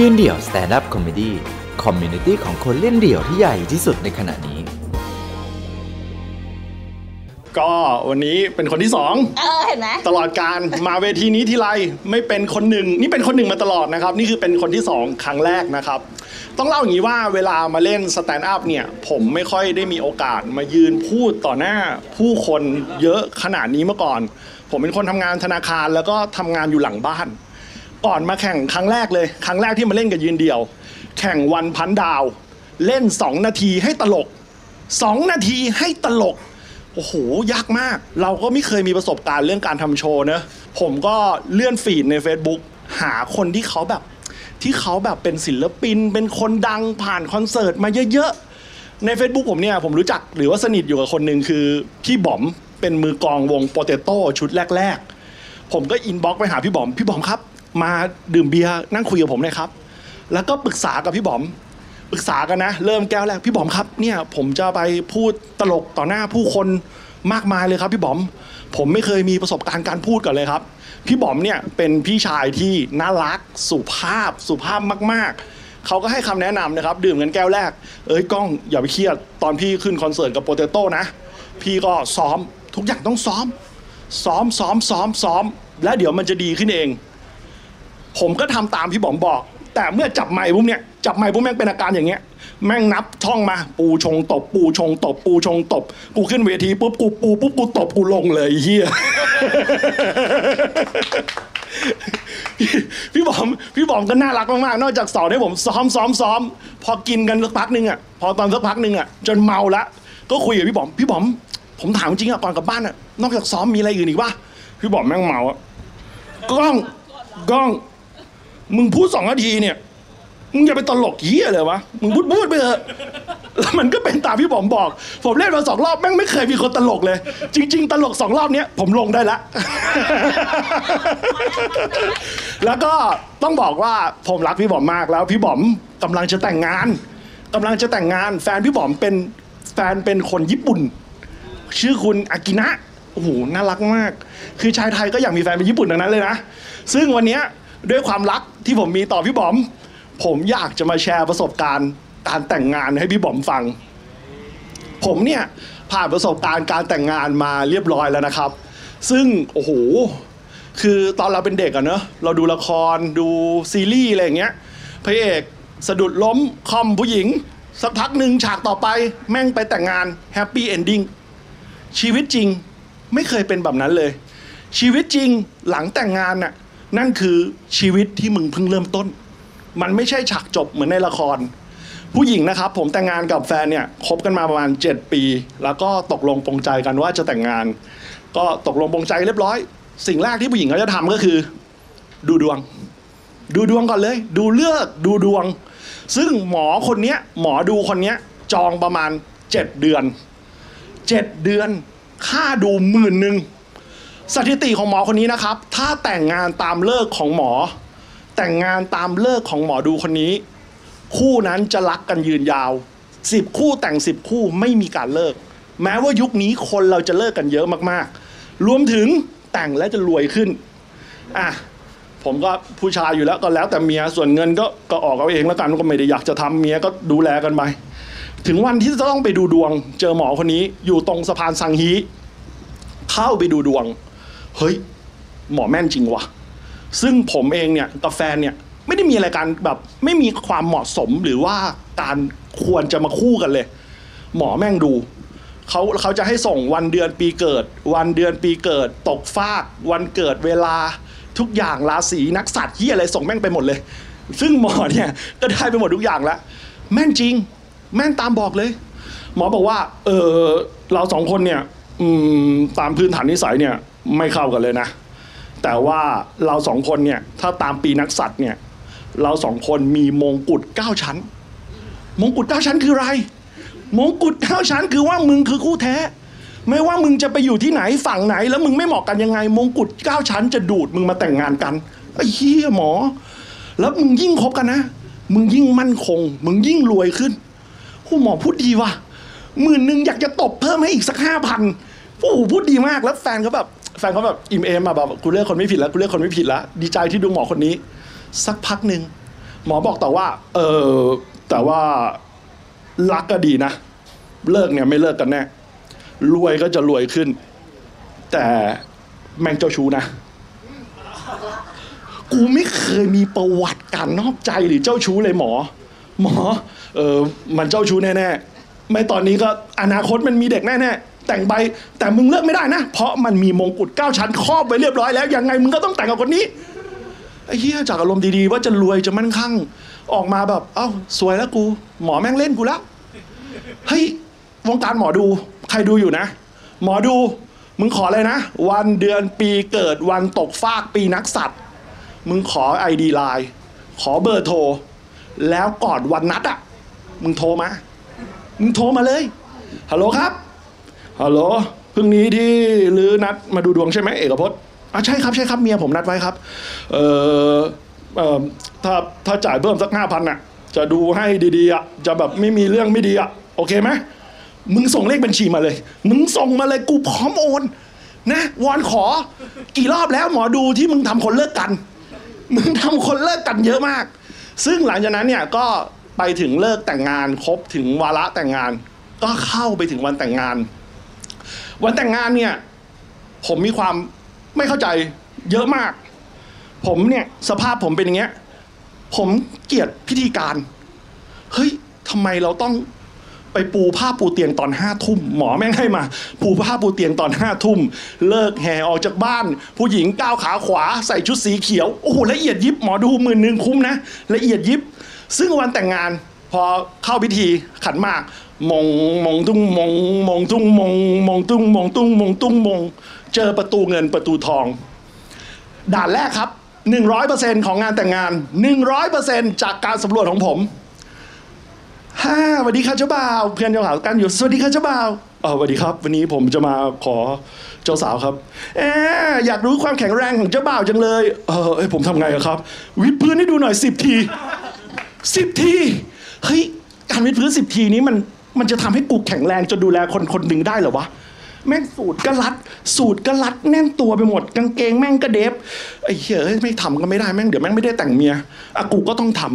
ยืนเดี่ยว stand-up comedy community ของคนเล่นเดี่ยวที่ใหญ่ที่สุดในขณะนี้ ก็วันนี้เป็นคนที่สองเออเห็นไหมตลอดการมาเวทีนี้ทีไรไม่เป็นคนหนึ่งนี่เป็นคนหนึ่งมาตลอดนะครับ นี่คือเป็นคนที่สองครั้งแรกนะครับ ต้องเล่าอย่างนี้ว่าเวลามาเล่น stand-up เนี่ย ผมไม่ค่อยได้มีโอกาสมายืนพูดต่อหน้าผู้คนเยอะขนาดนี้มาก่อน ผมเป็นคนทำงานธนาคารแล้วก็ทำงานอยู่หลังบ้าน ก่อนมาแข่งครั้งแรกเลย ครั้งแรกที่มาเล่นกับยืนเดียว แข่งวันพันดาว เล่น 2 นาทีให้ตลก 2 นาทีให้ตลกโอ้โหยากมาก เราก็ไม่เคยมีประสบการณ์เรื่องการทำโชว์เนอะผมก็เลื่อนฟีดใน Facebook หาคนที่เขาแบบ ที่เขาแบบเป็นศิลปิน เป็นคนดังผ่านคอนเสิร์ตมาเยอะๆ ใน Facebook ผมเนี่ยผมรู้จักหรือว่าสนิทอยู่กับคนหนึ่งคือ พี่บอมเป็นมือกองวงโปเตโต้ชุดแรก ๆ ผมก็ inbox ไปหาพี่บอม พี่บอมครับ มาดื่มเบียร์นั่งคุยกับผมหน่อยครับ แล้วก็ปรึกษากับพี่บอมปรึกษากันนะ เริ่มแก้วแรกพี่บอมครับเนี่ยผมจะไปพูดตลกต่อหน้าผู้คนมากมายเลยครับ พี่บอม ผมไม่เคยมีประสบการณ์การพูดก่อนเลยครับ พี่บอมเนี่ยเป็นพี่ชายที่น่ารักสุภาพสุภาพมาก ๆ เขาก็ให้คำแนะนำนะครับ ดื่มกันแก้วแรก เอ้ยก้องอย่าไปเครียดตอนพี่ขึ้นคอนเสิร์ตกับโปเตโต้นะ พี่ก็ซ้อมทุกอย่างต้องซ้อม ซ้อมซ้อมซ้อมซ้อม แล้วเดี๋ยวมันจะดีขึ้นเอง ผมก็ทำตามพี่บอมบอก แต่เมื่อจับไม้ปุ๊บเนี่ยจับไม้ปุ๊บแม่งเป็นอาการอย่างเงี้ย แม่งนับท่องมา ปูชงตบ ปูชงตบ ปูชงตบ กูขึ้นเวทีปุ๊บกูปูปุ๊บกูตบกูลงเลยเฮียพี่บอมพี่บอมก็น่ารักมากๆ นอกจากสอนให้ผมซ้อมซ้อมซ้อมพอกินกันสักพักหนึ่งอะพอตอนสักพักหนึ่งอะจนเมาละก็คุยกับพี่บอมพี่บอมผมถามจริงอะก่อนกลับบ้านอะนอกจากซ้อมมีอะไรอื่นอีกปะพี่บอมแม่งเมาอะก้องก้อง มึงพูดสองนาทีเนี่ย มึงอย่าไปตลกเหี้ยเลยวะ มึงพูดพูดไปเถอะ แล้วมันก็เป็นตามที่ผมบอก ผมเล่นมาสองรอบแม่งไม่เคยมีคนตลกเลย จริง ๆ ตลกสองรอบเนี้ยผมลงได้ละ แล้วก็ต้องบอกว่าผมรักพี่บอมมากแล้ว พี่บอมกำลังจะแต่งงานกำลังจะแต่งงาน แฟนพี่บอมเป็นแฟนเป็นคนญี่ปุ่น ชื่อคุณอากินะ โอ้โห น่ารักมาก คือชายไทยก็อยากมีแฟนเป็นญี่ปุ่นดังนั้นเลยนะ ซึ่งวันเนี้ย ด้วยความรักที่ผมมีต่อพี่บอม ผมอยากจะมาแชร์ประสบการณ์การแต่งงานให้พี่บอมฟัง ผมเนี่ยผ่านประสบการณ์การแต่งงานมาเรียบร้อยแล้วนะครับ ซึ่งโอ้โหคือตอนเราเป็นเด็กอะเนอะเราดูละครดูซีรีส์อะไรอย่างเงี้ยพระเอกสะดุดล้มคร่อมผู้หญิง สักพักหนึ่งฉากต่อไปแม่งไปแต่งงาน happy ending ชีวิตจริงไม่เคยเป็นแบบนั้นเลย ชีวิตจริงหลังแต่งงานน่ะ นั่นคือชีวิตที่มึงเพิ่งเริ่มต้น มันไม่ใช่ฉากจบเหมือนในละคร ผู้หญิงนะครับ ผมแต่งงานกับแฟนเนี่ยคบกันมาประมาณ 7 ปี แล้วก็ตกลงปรงใจกันว่าจะแต่งงาน ก็ตกลงปรงใจเรียบร้อย สิ่งแรกที่ผู้หญิงเขาจะทำก็คือ ดูดวง ดูดวงก่อนเลย ดูเลือกดูดวง ซึ่งหมอคนเนี้ยหมอดูคนเนี้ยจองประมาณ 7 เดือน 7 เดือนค่าดูหมื่นหนึ่ง สถิติของหมอคนนี้นะครับ ถ้าแต่งงานตามเลิกของหมอ แต่งงานตามเลิกของหมอดูคนนี้ คู่นั้นจะรักกันยืนยาวสิบคู่แต่งสิบคู่ไม่มีการเลิก แม้ว่ายุคนี้คนเราจะเลิกกันเยอะมากๆ รวมถึงแต่งแล้วจะรวยขึ้นอะผมก็ผู้ชายอยู่แล้วก็แล้วแต่เมียส่วนเงินก็ก็ออกเอาเองแล้วกันก็ไม่ได้อยากจะทำเมียก็ดูแลกันไปถึงวันที่จะต้องไปดูดวง เจอหมอคนนี้อยู่ตรงสะพานสังฮีเข้าไปดูดวง เฮ้ยหมอแม่นจริงวะซึ่งผมเองเนี่ยกับแฟนเนี่ยไม่ได้มีอะไรการแบบไม่มีความเหมาะสมหรือว่าการควรจะมาคู่กันเลย หมอแม่งดูเขาเขาจะให้ส่งวันเดือนปีเกิด วันเดือนปีเกิด ตกฟากวันเกิดเวลาทุกอย่างราศีนักสัตว์ที่อะไรส่งแม่งไปหมดเลย ซึ่งหมอเนี่ยก็ได้ไปหมดทุกอย่างแล้วแม่นจริง แม่นตามบอกเลย หมอบอกว่า เออเราสองคนเนี่ยอืมตามพื้นฐานนิสัยเนี่ย ไม่เข้ากันเลยนะ แต่ว่าเราสองคนเนี่ย ถ้าตามปีนักสัตว์เนี่ย เราสองคนมีมงกุฎเก้าชั้น มงกุฎเก้าชั้นคืออะไร มงกุฎเก้าชั้นคือว่ามึงคือคู่แท้ ไม่ว่ามึงจะไปอยู่ที่ไหนฝั่งไหน แล้วมึงไม่เหมาะกันยังไง มงกุฎเก้าชั้น จะดูดมึงมาแต่งงานกันไอ้เหี้ยหมอ แล้วมึงยิ่งคบกันนะ มึงยิ่งมั่นคง มึงยิ่งรวยขึ้นโอ้หมอพูดดีว่ะหมื่นหนึ่งอยากจะตบเพิ่มให้อีกสักห้าพันโอ้โหพูดดีมากแล้วแฟนเขาแบบ แฟนเขาแบบอิ่มเอมอะแบบกูเลือกคนไม่ผิดแล้วกูเลือกคนไม่ผิดแล้วดีใจที่ดูหมอคนนี้ สักพักหนึ่งหมอบอกต่อว่า เออแต่ว่ารักก็ดีนะ เลิกเนี่ยไม่เลิกกันแน่รวยก็จะรวยขึ้น แต่แม่งเจ้าชู้นะ กูไม่เคยมีประวัติการนอกใจหรือเจ้าชู้เลยหมอ หมอ เออมันเจ้าชู้แน่ๆไม่ตอนนี้ก็อนาคตมันมีเด็กแน่ๆ แต่งใบ แต่มึงเลิกไม่ได้นะ เพราะมันมีมงกุฎเก้าชั้นครอบไว้เรียบร้อยแล้วยังไงมึงก็ต้องแต่งกับคนนี้ไอ้เหี้ยจากอารมณ์ดีๆ ว่าจะรวยจะมั่นคั่งออกมาแบบ เอ้า สวยแล้วกู หมอแม่งเล่นกูแล้วเฮ้ยวงการหมอดู ใครดูอยู่นะ หมอดูมึงขอเลยนะ วันเดือนปีเกิดวันตกฟากปีนักสัตว์ มึงขอไอดีไลน์ขอเบอร์โทร แล้วก่อนวันนัดอะ มึงโทรมา มึงโทรมาเลยฮัลโหลครับ ฮัลโหลพรุ่งนี้ที่ลือนัดมาดูดวงใช่ไหมเอกพจน์อะใช่ครับใช่ครับเมียผมนัดไว้ครับ เออเออถ้าถ้าจ่ายเพิ่มสักห้าพันอะ จะดูให้ดีๆอะจะแบบไม่มีเรื่องไม่ดีอะโอเคไหมมึงส่งเลขบัญชีมาเลย มึงส่งมาเลยกูพร้อมโอน นะวอนขอ กี่รอบแล้วหมอดูที่มึงทำคนเลิกกัน มึงทำคนเลิกกันเยอะมาก ซึ่งหลังจากนั้นเนี่ยก็ไปถึงเลิกแต่งงานครบถึงวาระแต่งงาน ก็เข้าไปถึงวันแต่งงาน วันแต่งงานเนี่ย ผมมีความไม่เข้าใจเยอะมาก ผมเนี่ยสภาพผมเป็นอย่างเงี้ย ผมเกลียดพิธีการ เฮ้ยทำไมเราต้องไปปูผ้าปูเตียงตอนห้าทุ่มหมอแม่งให้มา ปูผ้าปูเตียงตอนห้าทุ่ม เลิกแห่ออกจากบ้าน ผู้หญิงก้าวขาขวาใส่ชุดสีเขียว โอ้โหละเอียดยิบหมอดูหมื่นหนึ่งคุ้มนะละเอียดยิบ ซึ่งวันแต่งงาน อเข้าพิธีขันหมาก มงมงตุ้งมงมงตุ้งมงมงตุ้งมงตุ้งมงตุ้งมง เจอประตูเงินประตูทอง ด่านแรกครับ 100%ของงานแต่งงาน 100%จากการสำรวจของผมฮ่าสวัสดีครับเจ้าบ่าวเพื่อนเจ้าสาวกันอยู่สวัสดีครับเจ้าบ่าวเออสวัสดีครับ วันนี้ผมจะมาขอเจ้าสาวครับเอออยากรู้ความแข็งแรงของเจ้าบ่าวจังเลย เออผมทำไงอะครับ วิดพื้นให้ดูหน่อยสิบทีสิบที เฮ้ยการวิดพื้นสิบทีนี้มันมันจะทำให้กูแข็งแรงจนดูแลคนคนหนึ่งได้เหรอวะแม่งสูตรก็รัด สูตรก็รัดแน่นตัวไปหมด กางเกงแม่งก็เดฟไอ้เหี้ยไม่ทำก็ไม่ได้แม่งเดี๋ยวแม่งไม่ได้แต่งเมียอะกูก็ต้องทำ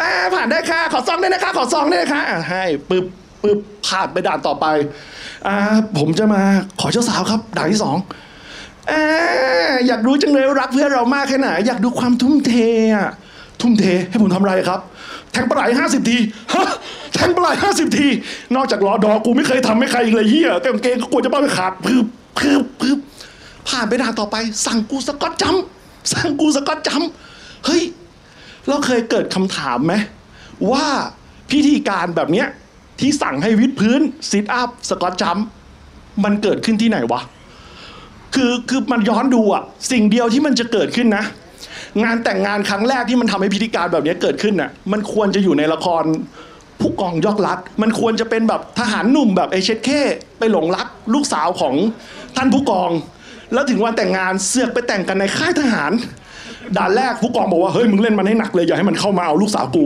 อ่าผ่านได้ค่ะ ขอซองได้นะคะ ขอซองได้นะคะอ่าให้ปึ๊บปึ๊บผ่านไปด่านต่อไปอ่าผมจะมาขอเจ้าสาวครับ ด่านที่สองออยากรู้จังเลยรักเพื่อนเรามากแค่ไหนอยากดูความทุ่มเทอะ ทุ่มเทให้ผมทำอะไรครับ แทงปลาไหลห้าสิบทีฮะแทงปลาไหลห้าสิบที นอกจากรอดอกูไม่เคยทำให้ใครอีกเลยเฮียกางเกงก็กลัวจะบ้าไปขาดปึ๊บปึ๊บปึ๊บผ่านไปด่านต่อไป สั่งกูสกอตจัมสั่งกูสกอตจัมเฮ้ยเราเคยเกิดคำถามไหมว่าพิธีการแบบเนี้ยที่สั่งให้วิดพื้นซิทอัพสกอตจัมมันเกิดขึ้นที่ไหนวะคือคือมันย้อนดูอะสิ่งเดียวที่มันจะเกิดขึ้นนะ งานแต่งงานครั้งแรกที่มันทำให้พิธีการแบบนี้เกิดขึ้นน่ะมันควรจะอยู่ในละครผู้กองยอกลัดมันควรจะเป็นแบบทหารหนุ่มแบบไอเช็ดเข้ไปหลงรัก ลูกสาวของท่านผู้กอง แล้วถึงวันแต่งงานเสือกไปแต่งกันในค่ายทหารด่านแรกผู้กองบอกว่าเฮ้ยมึงเล่นมันให้หนักเลยอย่าให้มันเข้ามาเอาลูกสาวกู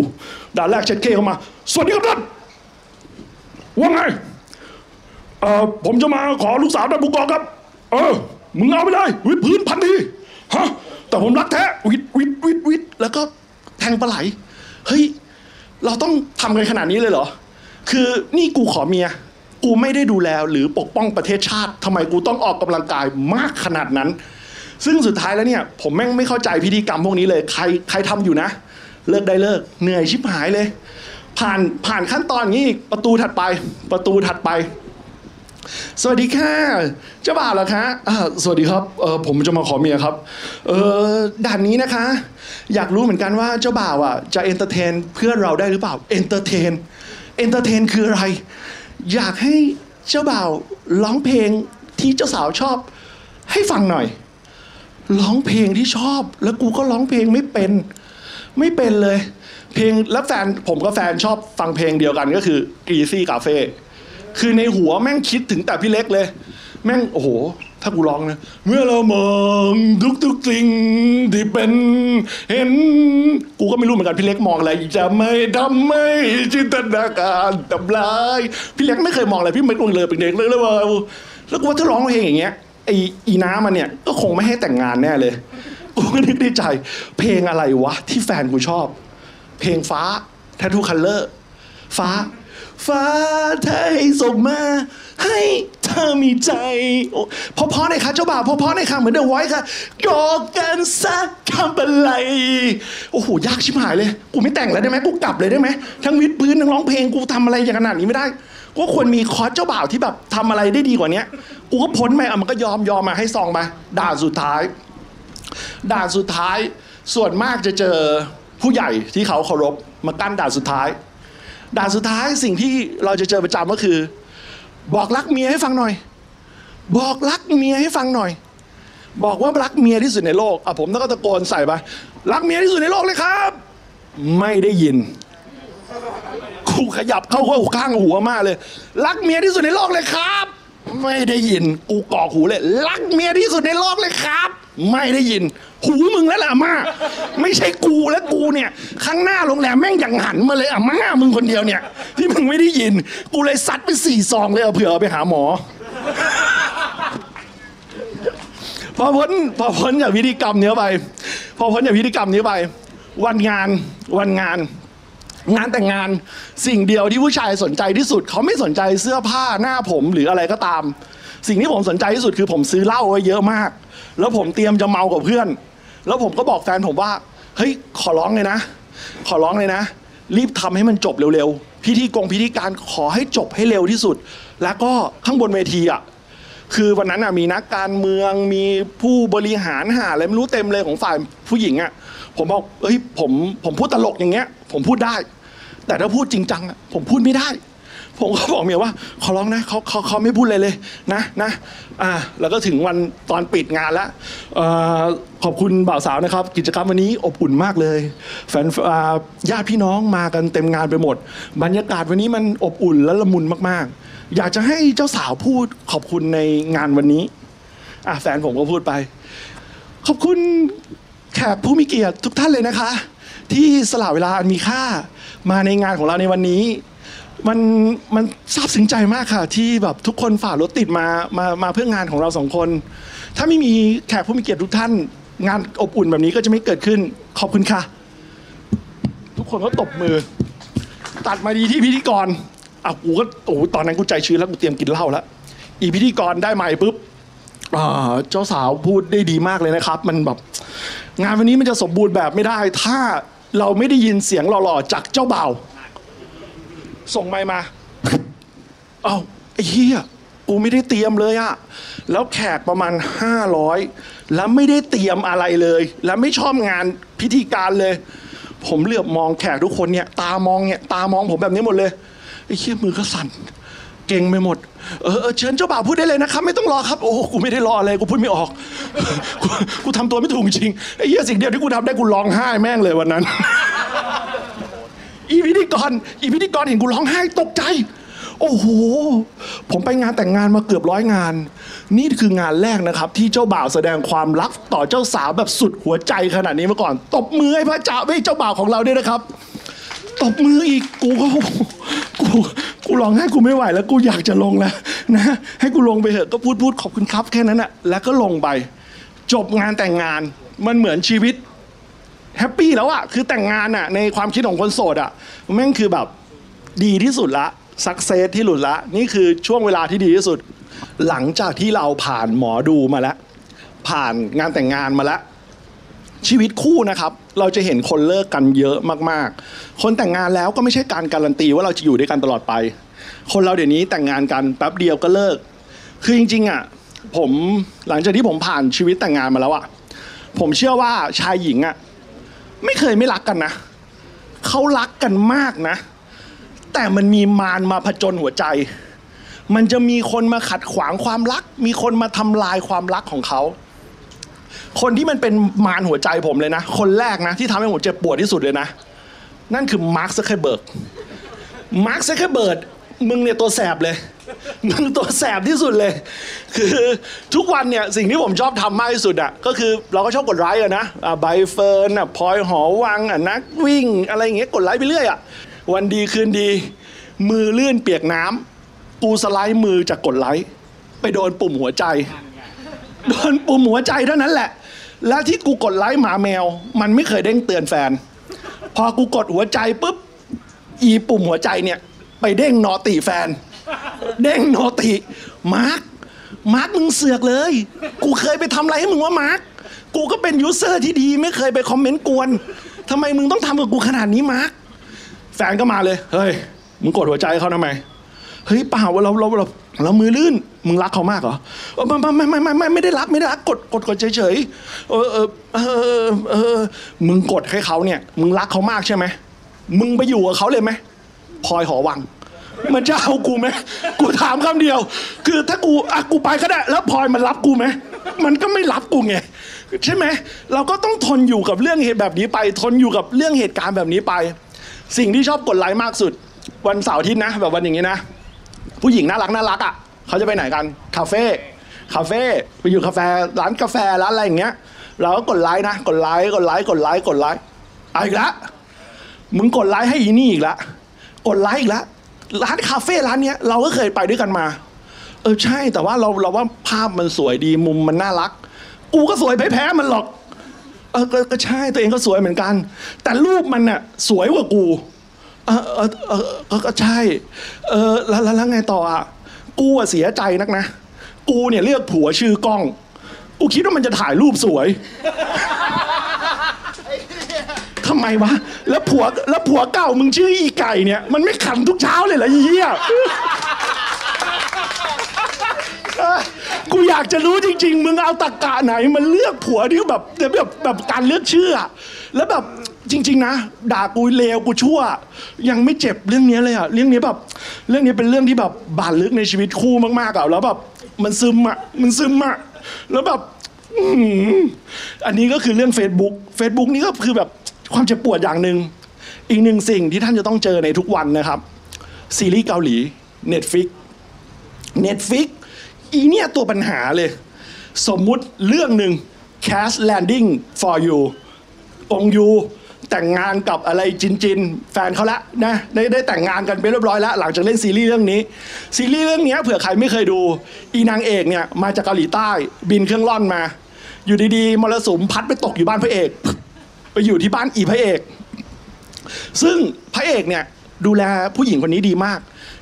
ด่านแรกเช็ดเข้เข้ามา สวัสดีครับท่านว่าไงเอ่อผมจะมาขอลูกสาวท่านผู้กองครับ เออมึงเอาไปเลยวิพื้นพันทีฮะ แต่ผมรักแท้วิดวิดวิดวิดแล้วก็แทงปลาไหล เฮ้ย เราต้องทำกันขนาดนี้เลยเหรอ คือนี่กูขอเมีย กูไม่ได้ดูแลหรือปกป้องประเทศชาติทำไมกูต้องออกกำลังกายมากขนาดนั้น ซึ่งสุดท้ายแล้วเนี่ย ผมแม่งไม่เข้าใจพิธีกรรมพวกนี้เลย ใครใครทำอยู่นะ เลิกได้เลิก เหนื่อยชิบหายเลย ผ่านผ่านขั้นตอนนี้อีกประตูถัดไป ประตูถัดไป สวัสดีค่ะเจ้าบ่าวเหรอคะอ่าสวัสดีครับเออผมจะมาขอเมียครับเออะด่านนี้นะคะ อยากรู้เหมือนกันว่าเจ้าบ่าวอะจะ entertain เพื่อนเราได้หรือเปล่า entertain entertain คืออะไร อยากให้เจ้าบ่าวร้องเพลงที่เจ้าสาวชอบ ให้ฟังหน่อย ร้องเพลงที่ชอบ แล้วกูก็ร้องเพลงไม่เป็น ไม่เป็นเลย เพลงแล้วแฟนผมกับแฟนชอบฟังเพลงเดียวกันก็คือ Greasy Cafe คือในหัวแม่งคิดถึงแต่พี่เล็กเลย แม่งโอ้โห ถ้ากูร้องนะเมื่อเรามองทุกทุกสิ่งที่เป็นเห็น กูก็ไม่รู้เหมือนกันพี่เล็กมองอะไรจะไม่ทำไม่จินตนาการทำลายพี่เล็กไม่เคยมองอะไรพี่ไม่ลงเลยเป็นเด็กเลยแล้วว่าแล้วกูว่าถ้าร้องเพลงอย่างเงี้ยไออีน้ามันเนี่ยก็คงไม่ให้แต่งงานแน่เลยกูก็นึกในใจ เพลงอะไรวะ ที่แฟนกูชอบ เพลงฟ้า Tattoo Color ฟ้า ฟ้าเธอให้ส่งมา ให้เธอมีใจโอ้พอๆหน่อยค่ะเจ้าบ่าวพอๆหน่อยค่ะเหมือนเดอะไวท์ค่ะกอกันสักคำเป็นไรโอ้โหยากชิบหายเลย กูไม่แต่งแล้วได้ไหมกูกลับเลยได้ไหมทั้งวิดพื้นทั้งร้องเพลงกูทำอะไรอย่างขนาดนี้ไม่ได้กูควรมีคอร์สเจ้าบ่าวที่แบบทำอะไรได้ดีกว่านี้กูก็พ้นไปอะมันก็ยอมยอมมาให้ซองไปด่านสุดท้าย ด่านสุดท้ายส่วนมากจะเจอผู้ใหญ่ที่เขาเคารพมากั้นด่านสุดท้าย ด่านสุดท้ายสิ่งที่เราจะเจอประจำก็คือ บอกรักเมียให้ฟังหน่อย บอกรักเมียให้ฟังหน่อย บอกว่ารักเมียที่สุดในโลกอะผมต้องก็ตะโกนใส่ไปรักเมียที่สุดในโลกเลยครับ ไม่ได้ยินกูขยับเข้าข้างหัวมากเลย รักเมียที่สุดในโลกเลยครับ ไม่ได้ยินกูกอกหูเลย รักเมียที่สุดในโลกเลยครับ ไม่ได้ยิน หูมึงแล้วล่ะอาม่าไม่ใช่กูและกูเนี่ยข้างหน้าโรงแรมแม่งอย่างหันมาเลยอาม่ามึงคนเดียวเนี่ย ที่มึงไม่ได้ยิน กูเลยซัดไปสี่ซองเลยเอาเผื่อเอาไปหาหมอ พอพ้นพอพ้นจากพิธีกรรมเนี้ยไป พอพ้นจากพิธีกรรมนี้ไป วันงานวันงานงานแต่งงานสิ่งเดียวที่ผู้ชายสนใจที่สุด เขาไม่สนใจเสื้อผ้าหน้าผมหรืออะไรก็ตาม สิ่งที่ผมสนใจที่สุดคือผมซื้อเหล้าไว้เยอะมาก แล้วผมเตรียมจะเมากับเพื่อน แล้วผมก็บอกแฟนผมว่า เฮ้ย ขอร้องเลยนะ ขอร้องเลยนะ รีบทำให้มันจบเร็วๆ พิธีกงพิธีการขอให้จบให้เร็วที่สุด แล้วก็ข้างบนเวทีอะ คือวันนั้นน่ะมีนักการเมือง มีผู้บริหารหาอะไรไม่รู้เต็มเลยของฝ่ายผู้หญิงอะ ผมบอก เฮ้ย ผม ผมพูดตลกอย่างเงี้ย ผมพูดได้ แต่ถ้าพูดจริงจังอะผมพูดไม่ได้ ผมก็บอกเมียว่า ขอร้องนะเขาเขาเขาไม่พูดเลยเลยนะนะอ่าแล้วก็ถึงวันตอนปิดงานแล้วเอ่อขอบคุณบ่าวสาวนะครับ กิจกรรมวันนี้อบอุ่นมากเลยแฟนอ่าญาติพี่น้องมากันเต็มงานไปหมด บรรยากาศวันนี้มันอบอุ่นและละมุนมากๆ อยากจะให้เจ้าสาวพูดขอบคุณในงานวันนี้อะแฟนผมก็พูดไป ขอบคุณแขกผู้มีเกียรติทุกท่านเลยนะคะ ที่สละเวลาอันมีค่ามาในงานของเราในวันนี้ มันมันซาบซึ้งใจมากค่ะ ที่แบบทุกคนฝ่ารถติดมามามาเพื่องานของเราสองคน ถ้าไม่มีแขกผู้มีเกียรติทุกท่าน งานอบอุ่นแบบนี้ก็จะไม่เกิดขึ้นขอบคุณค่ะ ทุกคนก็ตบมือ ตัดมาดีที่พิธีกรอะกูก็โอ้โหตอนนั้นกูใจชื้นแล้วกูเตรียมกินเหล้าแล้วอีพิธีกรได้ใหม่ปุ๊บเจ้าสาวพูดได้ดีมากเลยนะครับ มันแบบงานวันนี้มันจะสมบูรณ์แบบไม่ได้ ถ้าเราไม่ได้ยินเสียงหล่อๆจากเจ้าบ่าว ส่งไมค์มา เอ้าไอ้เหี้ยกูไม่ได้เตรียมเลยอะแล้วแขกประมาณ 500 แล้วไม่ได้เตรียมอะไรเลย แล้วไม่ชอบงานพิธีการเลย ผมเหลือบมองแขกทุกคนเนี่ยตามองเนี่ยตามองผมแบบนี้หมดเลยไอ้เหี้ยมือก็สั่นเก่งไปหมด เออเอเชิญเจ้าบ่าวพูดได้เลยนะครับ ไม่ต้องรอครับ โอ้กูไม่ได้รออะไรกูพูดไม่ออก กูกูทำตัวไม่ถูกจริงไอ้เหี้ยสิ่งเดียวที่กูทำได้กูร้องไห้แม่งเลยวันนั้น อีพิธีกรอีพิธีกรเห็นกูร้องไห้ตกใจ โอ้โห ผมไปงานแต่งงานมาเกือบร้อยงาน นี่คืองานแรกนะครับ ที่เจ้าบ่าวแสดงความรักต่อเจ้าสาวแบบสุดหัวใจขนาดนี้มาก่อน ตบมือให้พระเจ้าให้เจ้าบ่าวของเราด้วยนะครับ ตบมืออีกกูก็กูกูร้องไห้กูไม่ไหวแล้วกูอยากจะลงแล้วนะให้กูลงไปเถอะก็พูดพูดขอบคุณครับแค่นั้นแหะแล้วก็ลงไป จบงานแต่งงานมันเหมือนชีวิต แฮปปี้แล้วอะคือแต่งงานอะในความคิดของคนโสดอะแม่งคือแบบดีที่สุดละสักเซสที่หลุดละ นี่คือช่วงเวลาที่ดีที่สุด หลังจากที่เราผ่านหมอดูมาแล้ว ผ่านงานแต่งงานมาแล้ว ชีวิตคู่นะครับ เราจะเห็นคนเลิกกันเยอะมากๆ คนแต่งงานแล้วก็ไม่ใช่การการันตีว่าเราจะอยู่ด้วยกันตลอดไป คนเราเดี๋ยวนี้แต่งงานกันแป๊บเดียวก็เลิก คือจริงๆอะผมหลังจากที่ผมผ่านชีวิตแต่งงานมาแล้วอะผมเชื่อว่าชายหญิงอะ ไม่เคยไม่รักกันนะเขารักกันมากนะ แต่มันมีมารมาผจญหัวใจ มันจะมีคนมาขัดขวางความรัก มีคนมาทำลายความรักของเขาคนที่มันเป็นมารหัวใจผมเลยนะ คนแรกนะ ที่ทำให้ผมเจ็บปวดที่สุดเลยนะ นั่นคือมาร์คซักเคอร์เบิร์กมาร์คซักเคอร์เบิร์กมึงเนี่ยตัวแสบเลย มึงตัวแสบที่สุดเลย คือทุกวันเนี่ยสิ่งที่ผมชอบทำมากที่สุดอะก็คือเราก็ชอบกดไลค์อะนะใบเฟิร์นอะพลอยหอวังอะนักวิ่ง อะไรอย่างเงี้ยกดไลค์ไปเรื่อยอะวันดีคืนดี มือลื่นเปียกน้ำกูสไลด์มือจากกดไลค์ไปโดนปุ่มหัวใจ โดนปุ่มหัวใจเท่านั้นแหละ แล้วที่กูกดไลค์หมาแมว มันไม่เคยเด้งเตือนแฟน พอกูกดหัวใจปุ๊บอีปุ่มหัวใจเนี่ย ไปเด้ง noti แฟน เด้ง noti มาร์ค มาร์คมึงเสือกเลย กูเคยไปทำอะไรให้มึงว่ามาร์ค กูก็เป็น user ที่ดีไม่เคยไปคอมเมนต์กวนทำไมมึงต้องทำกับกูขนาดนี้มาร์ค แฟนก็มาเลย เฮ้ย มึงกดหัวใจเขาทำไม เฮ้ยเปล่าเราเราเราเรามือลื่น มึงรักเขามากเหรอไม่ไม่ไม่ไม่ไม่ไม่ได้รักไม่ได้รักกดกดกดเฉยเฉยเออเออเออเออ มึงกดให้เขาเนี่ย มึงรักเขามากใช่ไหม มึงไปอยู่กับเขาเลยไหมพลอยหอวัง มันจะเอากูไหมกูถามคำเดียว คือถ้ากูอะกูไปก็ได้ แล้วพลอยมันรับกูไหมมันก็ไม่รับกูไงใช่ไหมเราก็ต้องทนอยู่กับเรื่องเหตุแบบนี้ไป ทนอยู่กับเรื่องเหตุการณ์แบบนี้ไป สิ่งที่ชอบกดไลค์มากสุด วันเสาร์อาทิตย์นะ แบบวันอย่างนี้นะ ผู้หญิงน่ารักน่ารักอะเขาจะไปไหนกันคาเฟ่คาเฟ่ไปอยู่คาเฟ่ร้านกาแฟร้านอะไรอย่างเงี้ย เราก็กดไลค์นะกดไลค์กดไลค์กดไลค์กดไลค์อาอีกแล้วมึงกดไลค์ให้อีนี่อีกแล้วกดไลค์อีกแล้ว ร้านคาเฟ่ร้านเนี้ยเราก็เคยไปด้วยกันมา เออใช่แต่ว่าเราเราว่าภาพมันสวยดีมุมมันน่ารัก กูก็สวยไม่แพ้มันหรอก เออก็ก็ใช่ตัวเองก็สวยเหมือนกัน แต่รูปมันน่ะสวยกว่ากู เออเออเออเออก็ใช่ เออแล้วแล้วแล้วไงต่ออะกูอะเสียใจนักนะ กูเนี่ยเลือกผัวชื่อกล้อง กูคิดว่ามันจะถ่ายรูปสวยำไมวะ แล้วผัวแล้วผัวเก่ามึงชื่ออีไก่เนี่ย มันไม่ขันทุกเช้าเลยเหรอเหี้ยกูอยากจะรู้จริง ๆ มึงเอาตะกะไหนมันเลือกผัวที่แบบแบบแบบการเลือกชื่อแล้วแบบจริง ๆ นะ ด่ากูเลวกูชั่ว ยังไม่เจ็บเรื่องนี้เลยอะเรื่องนี้แบบ เรื่องนี้เป็นเรื่องที่แบบบาดลึกในชีวิตคู่มากๆอะแล้วแบบมันซึมอะมันซึมอะแล้วแบบอันนี้ก็คือเรื่อง Facebook Facebook นี่ก็คือแบบ ความเจ็บปวดอย่างหนึ่งอีกหนึ่งสิ่งที่ท่านจะต้องเจอในทุกวันนะครับ ซีรีส์เกาหลี Netflix Netflix อีเนี่ยตัวปัญหาเลย สมมุติเรื่องหนึ่ง Cast Landing for You องยูแต่งงานกับอะไรจินจินแฟนเขาละนะได้ได้แต่งงานกันไปเรียบร้อยแล้ว หลังจากเล่นซีรีส์เรื่องนี้ ซีรีส์เรื่องเนี้ยเผื่อใครไม่เคยดู อีนางเอกเนี่ยมาจากเกาหลีใต้ บินเครื่องล่อนมา อยู่ดีๆมรสุมพัดไปตกอยู่บ้านพระเอก ไปอยู่ที่บ้านอีพระเอก ซึ่งพระเอกเนี่ยดูแลผู้หญิงคนนี้ดีมาก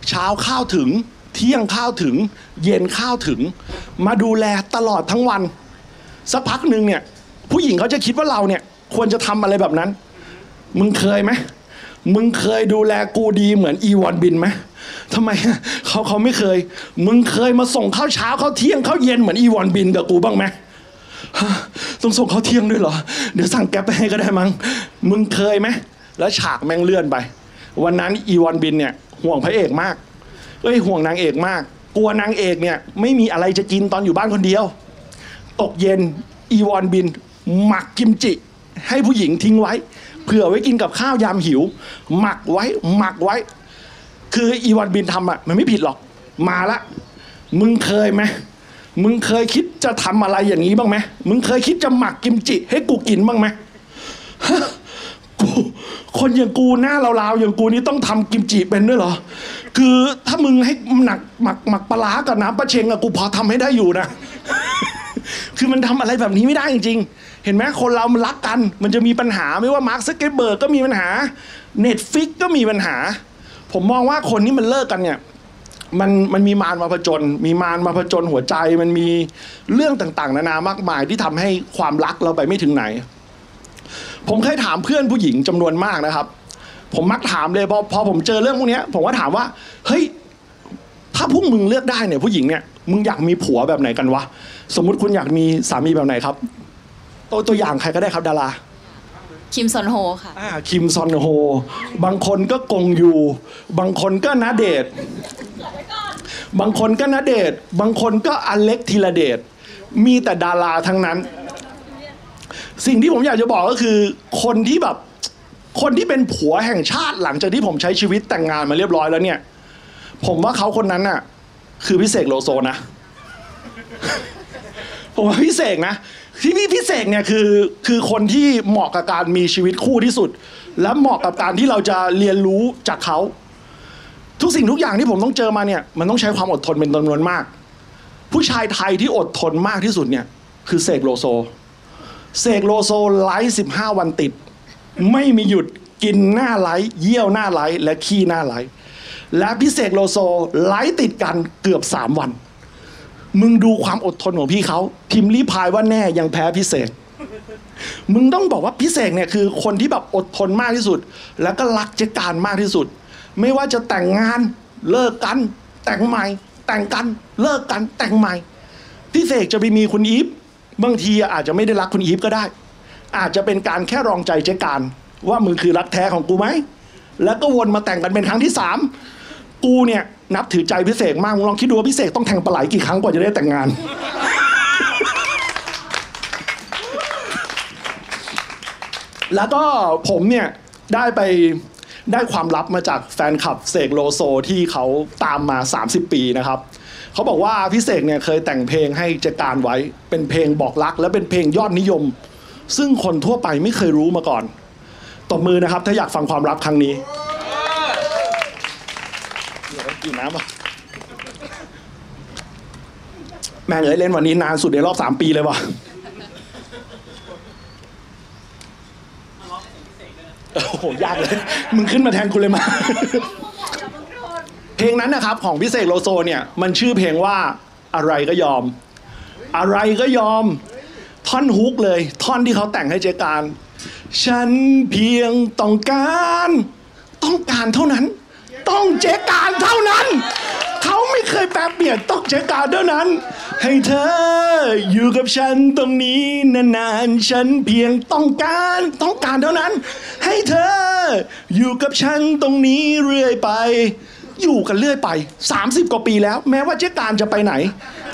เช้าข้าวถึงเที่ยงข้าวถึง เย็นข้าวถึง มาดูแลตลอดทั้งวัน สักพักหนึ่งเนี่ย ผู้หญิงเขาจะคิดว่าเราเนี่ย ควรจะทำอะไรแบบนั้น มึงเคยไหมมึงเคยดูแลกูดีเหมือนอีวอนบินไหมทำไมเขาเขาไม่เคย มึงเคยมาส่งข้าวเช้าข้าวเที่ยงข้าวเย็นเหมือนอีวอนบินกับกูบ้างไหม ต้องส่งเขาเที่ยงด้วยเหรอ เดี๋ยวสั่งแก๊ปไปให้ก็ได้มั้ง มึงเคยไหม แล้วฉากแม่งเลื่อนไป วันนั้นอีวอนบินเนี่ย ห่วงพระเอกมาก เอ้ยห่วงนางเอกมาก กลัวนางเอกเนี่ย ไม่มีอะไรจะกินตอนอยู่บ้านคนเดียว ตกเย็นอีวอนบิน หมักกิมจิ ให้ผู้หญิงทิ้งไว้ เผื่อไว้กินกับข้าวยามหิว หมักไว้ หมักไว้ คืออีวอนบินทำอะ มันไม่ผิดหรอก มาละ มึงเคยไหม มึงเคยคิดจะทำอะไรอย่างนี้บ้างไหมมึงเคยคิดจะหมักกิมจิ ให้กูกินบ้างไหมกูคนอย่างกูหน้าลาวๆอย่างกูนี่ต้องทำกิมจิเป็นด้วยเหรอ คือถ้ามึงให้หนักหมักหมักปลาร้ากับน้ำปลาเชงอะกูพอทำให้ได้อยู่นะ คือมันทำอะไรแบบนี้ไม่ได้จริงๆ เห็นไหมคนเรามันรักกัน มันจะมีปัญหาไม่ว่ามาร์คซักเคอร์เบิร์กก็มีปัญหา Netflix ก็มีปัญหา ผมมองว่าคนที่มันเลิกกันเนี่ย มันมันมีมารมาผจญมีมารมาผจญหัวใจมันมีเรื่องต่างๆ นานามากมายที่ทำให้ความรักเราไปไม่ถึงไหน ผมเคยถามเพื่อนผู้หญิงจำนวนมากนะครับ ผมมักถามเลยพอพอผมเจอเรื่องพวกเนี้ยผมก็ถามว่า เฮ้ย ถ้าพวกมึงเลือกได้เนี่ย ผู้หญิงเนี่ยมึงอยากมีผัวแบบไหนกันวะสมมุติคุณอยากมีสามีแบบไหนครับ ตัวตัวอย่างใครก็ได้ครับดาราคิมซอนโฮค่ะอ่าคิมซอนโฮ บางคนก็กงยู บางคนก็นาเดชน์ บางคนก็นาเดชบางคนก็อเล็กธีระเดชมีแต่ดาราทั้งนั้น สิ่งที่ผมอยากจะบอกก็คือ คนที่แบบ คนที่เป็นผัวแห่งชาติหลังจากที่ผมใช้ชีวิตแต่งงานมาเรียบร้อยแล้วเนี่ย ผมว่าเขาคนนั้นน่ะ คือพิเศษโลโซนะ ผมว่าพี่เสกนะที่พี่พี่เสกเนี่ยคือคือคนที่เหมาะกับการมีชีวิตคู่ที่สุด และเหมาะกับการที่เราจะเรียนรู้จากเขา ทุกสิ่งทุกอย่างที่ผมต้องเจอมาเนี่ยมันต้องใช้ความอดทนเป็นจำนวนมาก ผู้ชายไทยที่อดทนมากที่สุดเนี่ยคือเสกโลโซเสกโลโซไลฟ์15วันติด ไม่มีหยุดกินหน้าไลฟ์เยี่ยวหน้าไลฟ์และขี้หน้าไลฟ์และพี่เสกโลโซไลฟ์ติดกันเกือบ3วัน มึงดูความอดทนของพี่เขาพิมรี่พายว่าแน่ยังแพ้พี่เสกมึงต้องบอกว่าพี่เสกเนี่ยคือคนที่แบบอดทนมากที่สุด แล้วก็รักเจ๊การมากที่สุด ไม่ว่าจะแต่งงานเลิกกัน แต่งใหม่ แต่งกันเลิกกันแต่งใหม่พี่เสกจะไปมีคุณอีฟบางทีอาจจะไม่ได้รักคุณอีฟก็ได้ อาจจะเป็นการแค่รองใจเจ๊การ ว่ามึงคือรักแท้ของกูไหมแล้วก็วนมาแต่งกันเป็นครั้งที่สามกูเนี่ยนับถือใจพี่เสกมากมึงลองคิดดูว่าพี่เสกต้องแทงปลาไหลกี่ครั้งกว่าจะได้แต่งงาน แล้วก็ผมเนี่ยได้ไป ได้ความลับมาจากแฟนคลับเสกโลโซที่เขาตามมา 30 ปีนะครับเขาบอกว่าพี่เสกเนี่ยเคยแต่งเพลงให้เจการไว้ เป็นเพลงบอกรัก และเป็นเพลงยอดนิยม ซึ่งคนทั่วไปไม่เคยรู้มาก่อนตบมือนะครับ ถ้าอยากฟังความลับครั้งนี้เดี๋ยวกินน้ำอะแม่งเอ้ยเล่นวันนี้นานสุดในรอบสามปีเลยว่ะ โอ้โหยากเลย มึงขึ้นมาแทนกูเลยมา เพลงนั้นนะครับ ของพิเศษโลโซเนี่ย มันชื่อเพลงว่าอะไรก็ยอม อะไรก็ยอม ท่อนฮุกเลย ท่อนที่เขาแต่งให้เจการ ฉันเพียงต้องการ ต้องการเท่านั้น ต้องเจการเท่านั้น เขาไม่เคยแปลเปลี่ยนต้องเจการเท่านั้น ให้เธออยู่กับฉันตรงนี้นานๆ ฉันเพียงต้องการต้องการเท่านั้น ให้เธออยู่กับฉันตรงนี้เรื่อยไป อยู่กันเรื่อยไป 30 กว่าปีแล้ว แม้ว่าเจ๊การจะไปไหน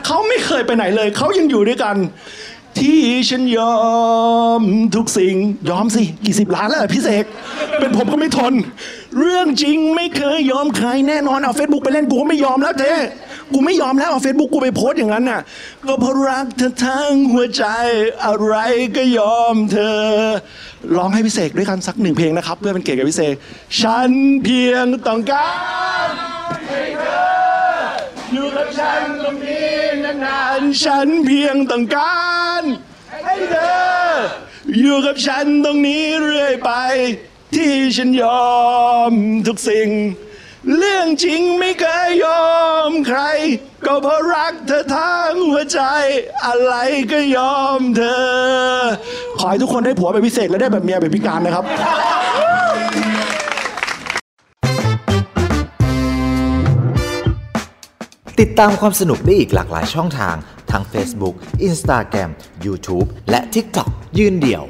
เขาไม่เคยไปไหนเลย เขายังอยู่ด้วยกัน ที่ฉันยอมทุกสิ่ง ยอมสิ กี่สิบล้านแล้วพี่เสกเป็นผมก็ไม่ทน เรื่องจริงไม่เคยยอมใครแน่นอนเอาเฟซบุ๊กไปเล่นกูก็ไม่ยอมแล้วเจ๊กูไม่ยอมแล้วเอาเฟซบุ๊กกูไปโพสต์อย่างนั้นน่ะ ก็เพราะรักเธอทั้งหัวใจอะไรก็ยอมเธอ ร้องให้พี่เสกด้วยกันสักหนึ่งเพลงนะครับ เพื่อเป็นเกียรติกับพี่เสกฉันเพียงต้องการให้เธออยู่กับฉันตรงนี้นานๆฉันเพียงต้องการให้เธออยู่กับฉันตรงนี้เรื่อยไป ที่ฉันยอมทุกสิ่ง เรื่องจริงไม่เคยยอมใคร ก็เพราะรักเธอทั้งหัวใจ อะไรก็ยอมเธอ ขอให้ทุกคนได้ผัวแบบพิเศษและได้แบบเมียแบบพิการนะครับติดตามความสนุกได้อีกหลากหลายช่องทาง ทั้ง Facebook Instagram YouTube และ TikTok ยืนเดี่ยว